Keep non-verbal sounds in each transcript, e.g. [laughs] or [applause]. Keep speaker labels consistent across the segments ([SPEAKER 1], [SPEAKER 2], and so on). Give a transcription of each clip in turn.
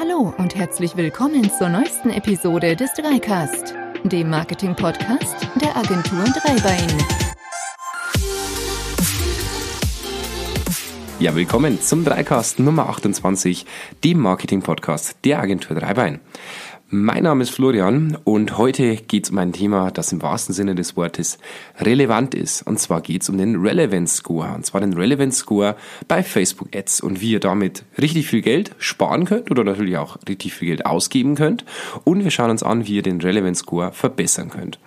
[SPEAKER 1] Hallo und herzlich willkommen zur neuesten Episode des Dreicast, dem Marketing-Podcast der Agentur Dreibein.
[SPEAKER 2] Ja, willkommen zum Dreicast Nummer 28, dem Marketing-Podcast der Agentur Dreibein. Mein Name ist Florian und heute geht es um ein Thema, das im wahrsten Sinne des Wortes relevant ist. Und zwar geht es um den Relevance Score. Und zwar den Relevance Score bei Facebook Ads und wie ihr damit richtig viel Geld sparen könnt oder natürlich auch richtig viel Geld ausgeben könnt. Und wir schauen uns an, wie ihr den Relevance Score verbessern könnt.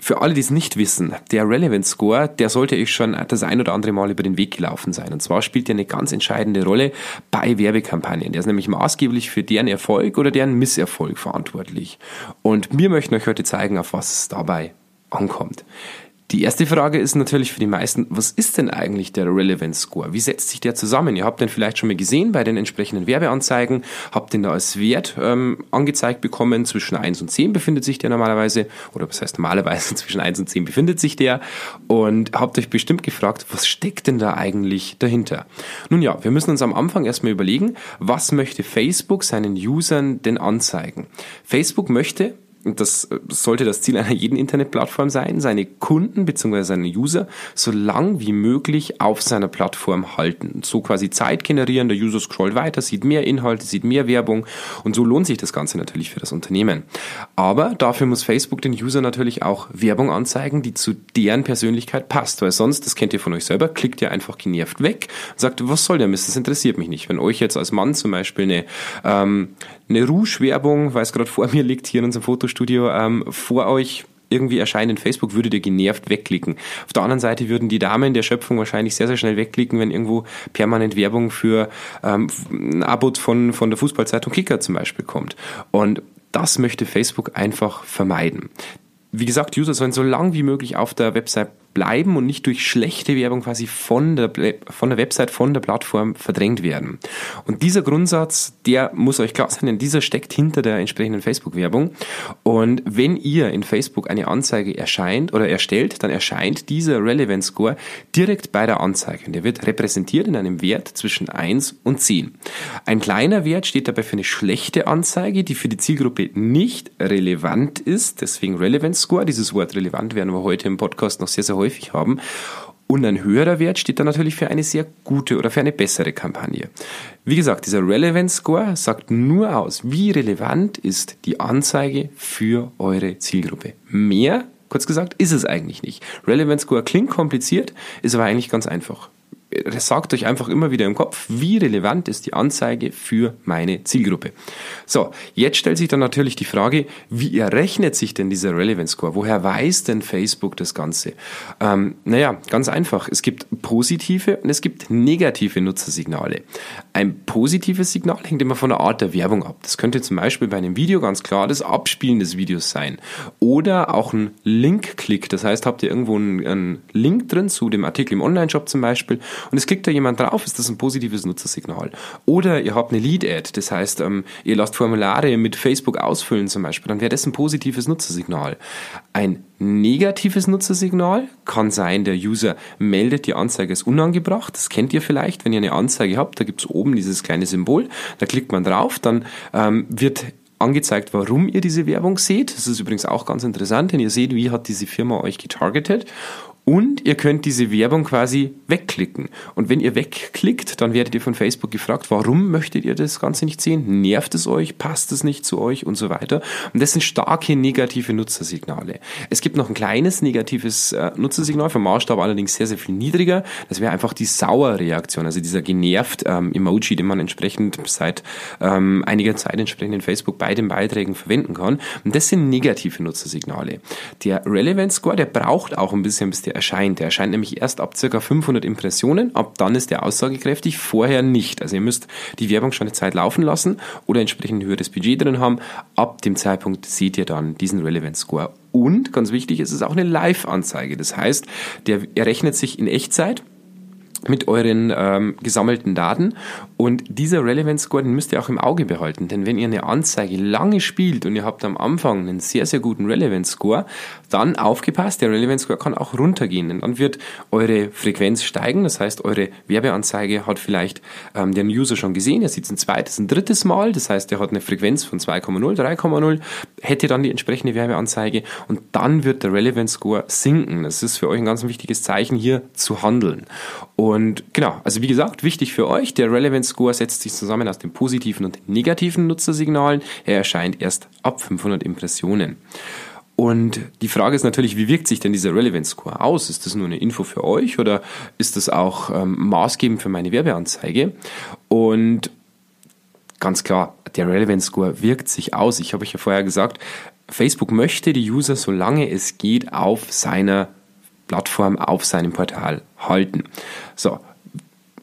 [SPEAKER 2] Für alle, die es nicht wissen, der Relevance Score, der sollte euch schon das ein oder andere Mal über den Weg gelaufen sein. Und zwar spielt er eine ganz entscheidende Rolle bei Werbekampagnen. Der ist nämlich maßgeblich für deren Erfolg oder deren Misserfolg verantwortlich. Und wir möchten euch heute zeigen, auf was es dabei ankommt. Die erste Frage ist natürlich für die meisten, was ist denn eigentlich der Relevance Score? Wie setzt sich der zusammen? Ihr habt den vielleicht schon mal gesehen bei den entsprechenden Werbeanzeigen, habt den da als Wert ähm, angezeigt bekommen, zwischen 1 und 10 befindet sich der normalerweise, oder was heißt normalerweise, [laughs] zwischen 1 und 10 befindet sich der und habt euch bestimmt gefragt, was steckt denn da eigentlich dahinter? Nun ja, wir müssen uns am Anfang erstmal überlegen, was möchte Facebook seinen Usern denn anzeigen? Facebook möchte das sollte das Ziel einer jeden Internetplattform sein, seine Kunden bzw. seine User so lang wie möglich auf seiner Plattform halten. So quasi Zeit generieren, der User scrollt weiter, sieht mehr Inhalte, sieht mehr Werbung und so lohnt sich das Ganze natürlich für das Unternehmen. Aber dafür muss Facebook den User natürlich auch Werbung anzeigen, die zu deren Persönlichkeit passt, weil sonst, das kennt ihr von euch selber, klickt ihr einfach genervt weg und sagt, was soll der Mist, das interessiert mich nicht. Wenn euch jetzt als Mann zum Beispiel eine, ähm, eine Rouge-Werbung, weil es gerade vor [laughs] mir liegt, hier in unserem Fotostudio, ähm, vor euch irgendwie erscheint in Facebook, würdet ihr genervt wegklicken. Auf der anderen Seite würden die Damen der Schöpfung wahrscheinlich sehr, sehr schnell wegklicken, wenn irgendwo permanent Werbung für ähm, ein Abo von, von der Fußballzeitung Kicker zum Beispiel kommt. Und das möchte Facebook einfach vermeiden. Wie gesagt, User sollen so lang wie möglich auf der Website bleiben und nicht durch schlechte Werbung quasi von der, von der Website, von der Plattform verdrängt werden. Und dieser Grundsatz, der muss euch klar sein, denn dieser steckt hinter der entsprechenden Facebook-Werbung. Und wenn ihr in Facebook eine Anzeige erscheint oder erstellt, dann erscheint dieser Relevance Score direkt bei der Anzeige. Und der wird repräsentiert in einem Wert zwischen 1 und 10. Ein kleiner Wert steht dabei für eine schlechte Anzeige, die für die Zielgruppe nicht relevant ist. Deswegen Relevance Score. Dieses Wort relevant werden wir heute im Podcast noch sehr, sehr häufig haben. Und ein höherer Wert steht dann natürlich für eine sehr gute oder für eine bessere Kampagne. Wie gesagt, dieser Relevance Score sagt nur aus, wie relevant ist die Anzeige für eure Zielgruppe. Mehr, kurz gesagt, ist es eigentlich nicht. Relevance Score klingt kompliziert, ist aber eigentlich ganz einfach sagt euch einfach immer wieder im Kopf, wie relevant ist die Anzeige für meine Zielgruppe. So, jetzt stellt sich dann natürlich die Frage, wie errechnet sich denn dieser Relevance Score? Woher weiß denn Facebook das Ganze? Ähm, naja, ganz einfach. Es gibt positive und es gibt negative Nutzersignale. Ein positives Signal hängt immer von der Art der Werbung ab. Das könnte zum Beispiel bei einem Video ganz klar das Abspielen des Videos sein. Oder auch ein Link-Klick. Das heißt, habt ihr irgendwo einen, einen Link drin zu dem Artikel im Online-Shop zum Beispiel und es klickt da jemand drauf, ist das ein positives Nutzersignal. Oder ihr habt eine Lead-Ad, das heißt, ähm, ihr lasst Formulare mit Facebook ausfüllen zum Beispiel, dann wäre das ein positives Nutzersignal. Ein negatives Nutzersignal kann sein, der User meldet die Anzeige als unangebracht. Das kennt ihr vielleicht, wenn ihr eine Anzeige habt, da gibt es oben dieses kleine Symbol, da klickt man drauf, dann ähm, wird angezeigt, warum ihr diese Werbung seht. Das ist übrigens auch ganz interessant, denn ihr seht, wie hat diese Firma euch getargetet. Und ihr könnt diese Werbung quasi wegklicken. Und wenn ihr wegklickt, dann werdet ihr von Facebook gefragt, warum möchtet ihr das Ganze nicht sehen? Nervt es euch? Passt es nicht zu euch? Und so weiter. Und das sind starke negative Nutzersignale. Es gibt noch ein kleines negatives äh, Nutzersignal, vom Maßstab allerdings sehr, sehr viel niedriger. Das wäre einfach die Sauerreaktion, also dieser genervt ähm, Emoji, den man entsprechend seit ähm, einiger Zeit entsprechend in Facebook bei den Beiträgen verwenden kann. Und das sind negative Nutzersignale. Der Relevance Score, der braucht auch ein bisschen, bis der erscheint. Der erscheint nämlich erst ab ca. 500 Impressionen. Ab dann ist der aussagekräftig, vorher nicht. Also ihr müsst die Werbung schon eine Zeit laufen lassen oder entsprechend ein höheres Budget drin haben. Ab dem Zeitpunkt seht ihr dann diesen Relevance Score. Und ganz wichtig, es ist auch eine Live-Anzeige. Das heißt, der errechnet sich in Echtzeit mit euren ähm, gesammelten Daten. Und dieser Relevance Score, den müsst ihr auch im Auge behalten. Denn wenn ihr eine Anzeige lange spielt und ihr habt am Anfang einen sehr, sehr guten Relevance Score, dann aufgepasst, der Relevance Score kann auch runtergehen. Denn dann wird eure Frequenz steigen. Das heißt, eure Werbeanzeige hat vielleicht ähm, den User schon gesehen. Er sieht es ein zweites, ein drittes Mal. Das heißt, er hat eine Frequenz von 2,0, 3,0, hätte dann die entsprechende Werbeanzeige und dann wird der Relevance Score sinken. Das ist für euch ein ganz wichtiges Zeichen, hier zu handeln. Und genau, also wie gesagt, wichtig für euch, der Relevance Score setzt sich zusammen aus den positiven und negativen Nutzersignalen. Er erscheint erst ab 500 Impressionen. Und die Frage ist natürlich, wie wirkt sich denn dieser Relevance Score aus? Ist das nur eine Info für euch oder ist das auch ähm, maßgebend für meine Werbeanzeige? Und ganz klar, der Relevance Score wirkt sich aus. Ich habe euch ja vorher gesagt, Facebook möchte die User, solange es geht, auf seiner Plattform, auf seinem Portal halten. So,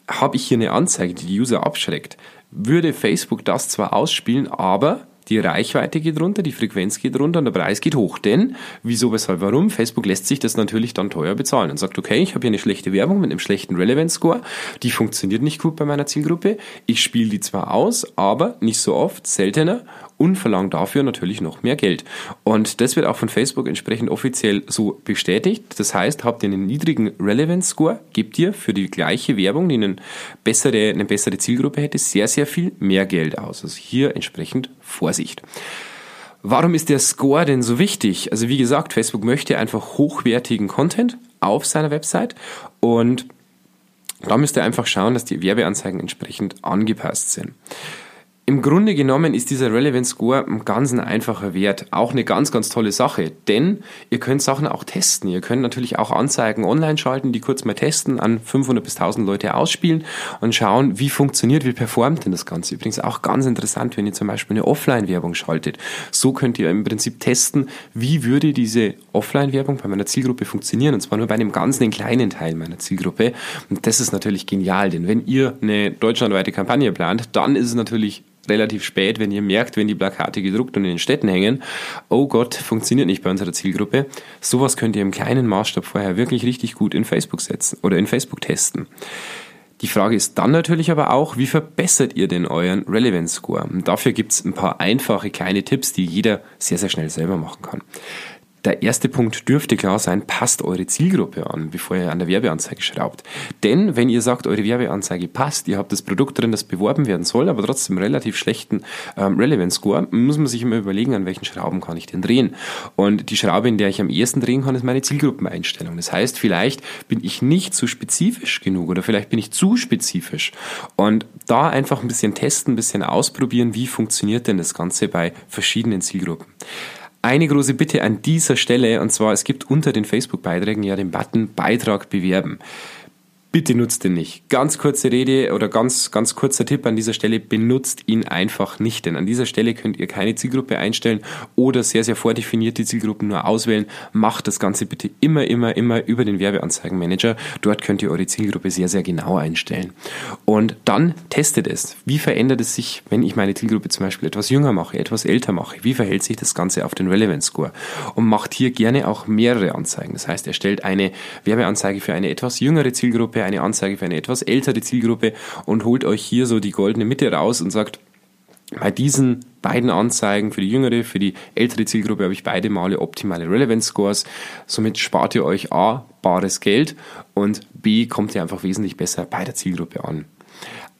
[SPEAKER 2] habe ich hier eine Anzeige, die die User abschreckt, würde Facebook das zwar ausspielen, aber die Reichweite geht runter, die Frequenz geht runter und der Preis geht hoch. Denn, wieso, weshalb, warum? Facebook lässt sich das natürlich dann teuer bezahlen und sagt, okay, ich habe hier eine schlechte Werbung mit einem schlechten Relevance Score, die funktioniert nicht gut bei meiner Zielgruppe. Ich spiele die zwar aus, aber nicht so oft, seltener und verlangen dafür natürlich noch mehr Geld. Und das wird auch von Facebook entsprechend offiziell so bestätigt. Das heißt, habt ihr einen niedrigen Relevance Score, gebt ihr für die gleiche Werbung, die eine bessere, eine bessere Zielgruppe hätte, sehr, sehr viel mehr Geld aus. Also hier entsprechend Vorsicht. Warum ist der Score denn so wichtig? Also wie gesagt, Facebook möchte einfach hochwertigen Content auf seiner Website und da müsst ihr einfach schauen, dass die Werbeanzeigen entsprechend angepasst sind. Im Grunde genommen ist dieser Relevance Score ein ganz ein einfacher Wert. Auch eine ganz, ganz tolle Sache. Denn ihr könnt Sachen auch testen. Ihr könnt natürlich auch Anzeigen online schalten, die kurz mal testen, an 500 bis 1000 Leute ausspielen und schauen, wie funktioniert, wie performt denn das Ganze. Übrigens auch ganz interessant, wenn ihr zum Beispiel eine Offline-Werbung schaltet. So könnt ihr im Prinzip testen, wie würde diese Offline-Werbung bei meiner Zielgruppe funktionieren. Und zwar nur bei einem ganz kleinen Teil meiner Zielgruppe. Und das ist natürlich genial, denn wenn ihr eine deutschlandweite Kampagne plant, dann ist es natürlich relativ spät, wenn ihr merkt, wenn die Plakate gedruckt und in den Städten hängen, oh Gott, funktioniert nicht bei unserer Zielgruppe. Sowas könnt ihr im kleinen Maßstab vorher wirklich richtig gut in Facebook setzen oder in Facebook testen. Die Frage ist dann natürlich aber auch, wie verbessert ihr denn euren Relevance Score? Und dafür gibt es ein paar einfache kleine Tipps, die jeder sehr, sehr schnell selber machen kann. Der erste Punkt dürfte klar sein, passt eure Zielgruppe an, bevor ihr an der Werbeanzeige schraubt. Denn wenn ihr sagt, eure Werbeanzeige passt, ihr habt das Produkt drin, das beworben werden soll, aber trotzdem relativ schlechten ähm, Relevance Score, muss man sich immer überlegen, an welchen Schrauben kann ich denn drehen. Und die Schraube, in der ich am ehesten drehen kann, ist meine Zielgruppeneinstellung. Das heißt, vielleicht bin ich nicht zu spezifisch genug oder vielleicht bin ich zu spezifisch. Und da einfach ein bisschen testen, ein bisschen ausprobieren, wie funktioniert denn das Ganze bei verschiedenen Zielgruppen eine große Bitte an dieser Stelle, und zwar, es gibt unter den Facebook-Beiträgen ja den Button Beitrag bewerben. Bitte nutzt den nicht. Ganz kurze Rede oder ganz, ganz kurzer Tipp an dieser Stelle, benutzt ihn einfach nicht. Denn an dieser Stelle könnt ihr keine Zielgruppe einstellen oder sehr, sehr vordefinierte Zielgruppen nur auswählen. Macht das Ganze bitte immer, immer, immer über den Werbeanzeigenmanager. Dort könnt ihr eure Zielgruppe sehr, sehr genau einstellen. Und dann testet es. Wie verändert es sich, wenn ich meine Zielgruppe zum Beispiel etwas jünger mache, etwas älter mache? Wie verhält sich das Ganze auf den Relevance Score? Und macht hier gerne auch mehrere Anzeigen. Das heißt, erstellt eine Werbeanzeige für eine etwas jüngere Zielgruppe, eine Anzeige für eine etwas ältere Zielgruppe und holt euch hier so die goldene Mitte raus und sagt, bei diesen beiden Anzeigen für die jüngere, für die ältere Zielgruppe habe ich beide Male optimale Relevance Scores. Somit spart ihr euch A, bares Geld und B, kommt ihr einfach wesentlich besser bei der Zielgruppe an.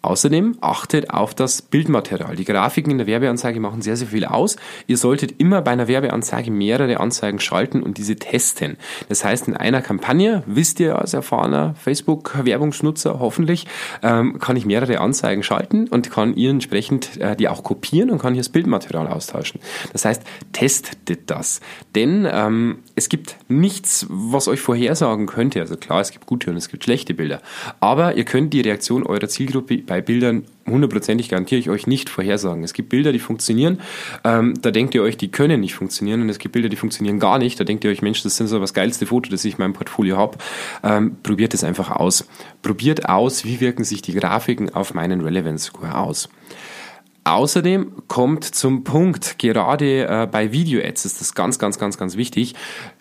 [SPEAKER 2] Außerdem achtet auf das Bildmaterial. Die Grafiken in der Werbeanzeige machen sehr, sehr viel aus. Ihr solltet immer bei einer Werbeanzeige mehrere Anzeigen schalten und diese testen. Das heißt, in einer Kampagne, wisst ihr als erfahrener Facebook-Werbungsnutzer hoffentlich, ähm, kann ich mehrere Anzeigen schalten und kann ihr entsprechend äh, die auch kopieren und kann hier das Bildmaterial austauschen. Das heißt, testet das. Denn ähm, es gibt nichts, was euch vorhersagen könnte. Also klar, es gibt gute und es gibt schlechte Bilder. Aber ihr könnt die Reaktion eurer Zielgruppe bei bei Bildern hundertprozentig garantiere ich euch nicht vorhersagen. Es gibt Bilder, die funktionieren, ähm, da denkt ihr euch, die können nicht funktionieren und es gibt Bilder, die funktionieren gar nicht. Da denkt ihr euch, Mensch, das sind so das geilste Foto, das ich in meinem Portfolio habe. Ähm, probiert es einfach aus. Probiert aus, wie wirken sich die Grafiken auf meinen Relevance Score aus. Außerdem kommt zum Punkt, gerade äh, bei Video-Ads ist das ganz, ganz, ganz, ganz wichtig.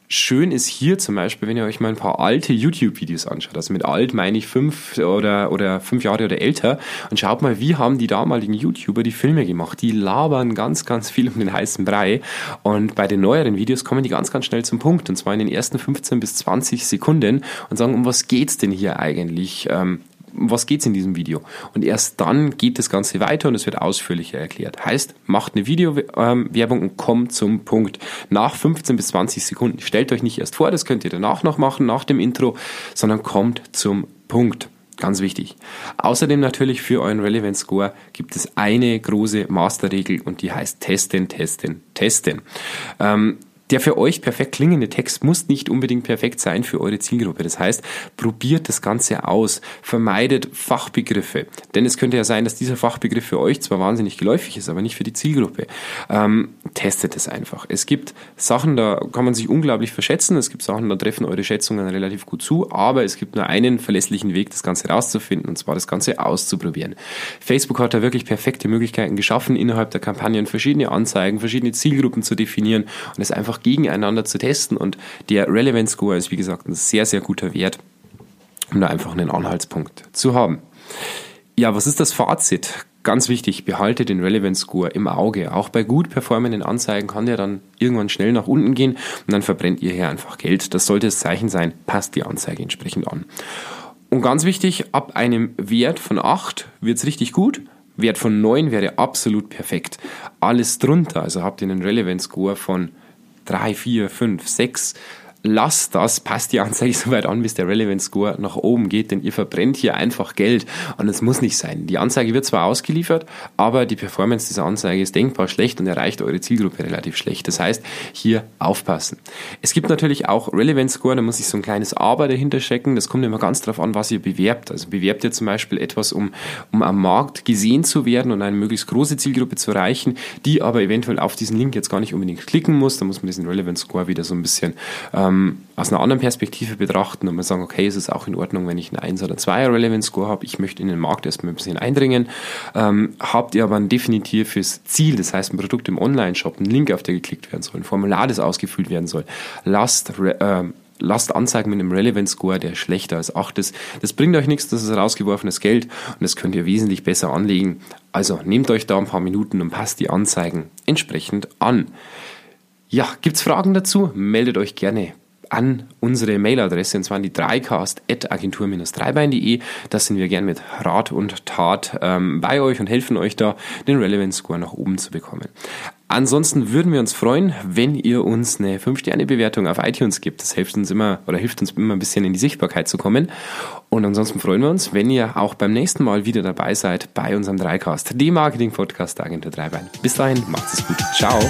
[SPEAKER 2] Schön ist hier zum Beispiel, wenn ihr euch mal ein paar alte YouTube-Videos anschaut. Also mit alt meine ich fünf oder, oder fünf Jahre oder älter. Und schaut mal, wie haben die damaligen YouTuber die Filme gemacht. Die labern ganz, ganz viel um den heißen Brei. Und bei den neueren Videos kommen die ganz, ganz schnell zum Punkt. Und zwar in den ersten 15 bis 20 Sekunden und sagen, um was geht's denn hier eigentlich? Ähm, was geht's in diesem Video? Und erst dann geht das Ganze weiter und es wird ausführlicher erklärt. Heißt, macht eine Videowerbung und kommt zum Punkt. Nach 15 bis 20 Sekunden. Stellt euch nicht erst vor, das könnt ihr danach noch machen, nach dem Intro, sondern kommt zum Punkt. Ganz wichtig. Außerdem natürlich für euren Relevance Score gibt es eine große Masterregel und die heißt testen, testen, testen. Ähm, der für euch perfekt klingende Text muss nicht unbedingt perfekt sein für eure Zielgruppe. Das heißt, probiert das Ganze aus, vermeidet Fachbegriffe. Denn es könnte ja sein, dass dieser Fachbegriff für euch zwar wahnsinnig geläufig ist, aber nicht für die Zielgruppe. Ähm, testet es einfach. Es gibt Sachen, da kann man sich unglaublich verschätzen. Es gibt Sachen, da treffen eure Schätzungen relativ gut zu. Aber es gibt nur einen verlässlichen Weg, das Ganze rauszufinden, und zwar das Ganze auszuprobieren. Facebook hat da wirklich perfekte Möglichkeiten geschaffen, innerhalb der Kampagnen verschiedene Anzeigen, verschiedene Zielgruppen zu definieren und es einfach einfach gegeneinander zu testen. Und der Relevance Score ist, wie gesagt, ein sehr, sehr guter Wert, um da einfach einen Anhaltspunkt zu haben. Ja, was ist das Fazit? Ganz wichtig, behalte den Relevance Score im Auge. Auch bei gut performenden Anzeigen kann der dann irgendwann schnell nach unten gehen und dann verbrennt ihr hier einfach Geld. Das sollte das Zeichen sein, passt die Anzeige entsprechend an. Und ganz wichtig, ab einem Wert von 8 wird es richtig gut. Wert von 9 wäre absolut perfekt. Alles drunter, also habt ihr einen Relevance Score von drei, vier, fünf, sechs lasst das, passt die Anzeige [laughs] so weit an, bis der Relevance Score nach oben geht, denn ihr verbrennt hier einfach Geld und es muss nicht sein. Die Anzeige wird zwar ausgeliefert, aber die Performance dieser Anzeige ist denkbar schlecht und erreicht eure Zielgruppe relativ schlecht. Das heißt, hier aufpassen. Es gibt natürlich auch Relevance Score, da muss ich so ein kleines Aber dahinter stecken. Das kommt immer ganz darauf an, was ihr bewerbt. Also bewerbt ihr zum Beispiel etwas, um, um am Markt gesehen zu werden und eine möglichst große Zielgruppe zu erreichen, die aber eventuell auf diesen Link jetzt gar nicht unbedingt klicken muss. Da muss man diesen Relevance Score wieder so ein bisschen ähm, ähm, aus einer anderen Perspektive betrachten und mal sagen, okay, es ist auch in Ordnung, wenn ich einen 1 oder 2er Relevance Score habe, ich möchte in den Markt erstmal ein bisschen eindringen. Ähm, habt ihr aber ein definitives Ziel, das heißt ein Produkt im Online-Shop, ein Link, auf der geklickt werden soll, ein Formular, das ausgefüllt werden soll, lasst äh, lasst Anzeigen mit einem Relevance Score, der schlechter als 8 ist. Das bringt euch nichts, das ist rausgeworfenes Geld und das könnt ihr wesentlich besser anlegen. Also nehmt euch da ein paar Minuten und passt die Anzeigen entsprechend an. Ja, gibt's Fragen dazu? Meldet euch gerne an unsere Mailadresse, und zwar an die dreicast.agentur-dreibein.de. Da sind wir gern mit Rat und Tat ähm, bei euch und helfen euch da, den Relevance Score nach oben zu bekommen. Ansonsten würden wir uns freuen, wenn ihr uns eine 5-Sterne-Bewertung auf iTunes gibt. Das hilft uns immer oder hilft uns immer ein bisschen in die Sichtbarkeit zu kommen. Und ansonsten freuen wir uns, wenn ihr auch beim nächsten Mal wieder dabei seid bei unserem Dreicast, dem Marketing-Podcast der Agentur Dreibein. Bis dahin, macht's es gut. Ciao.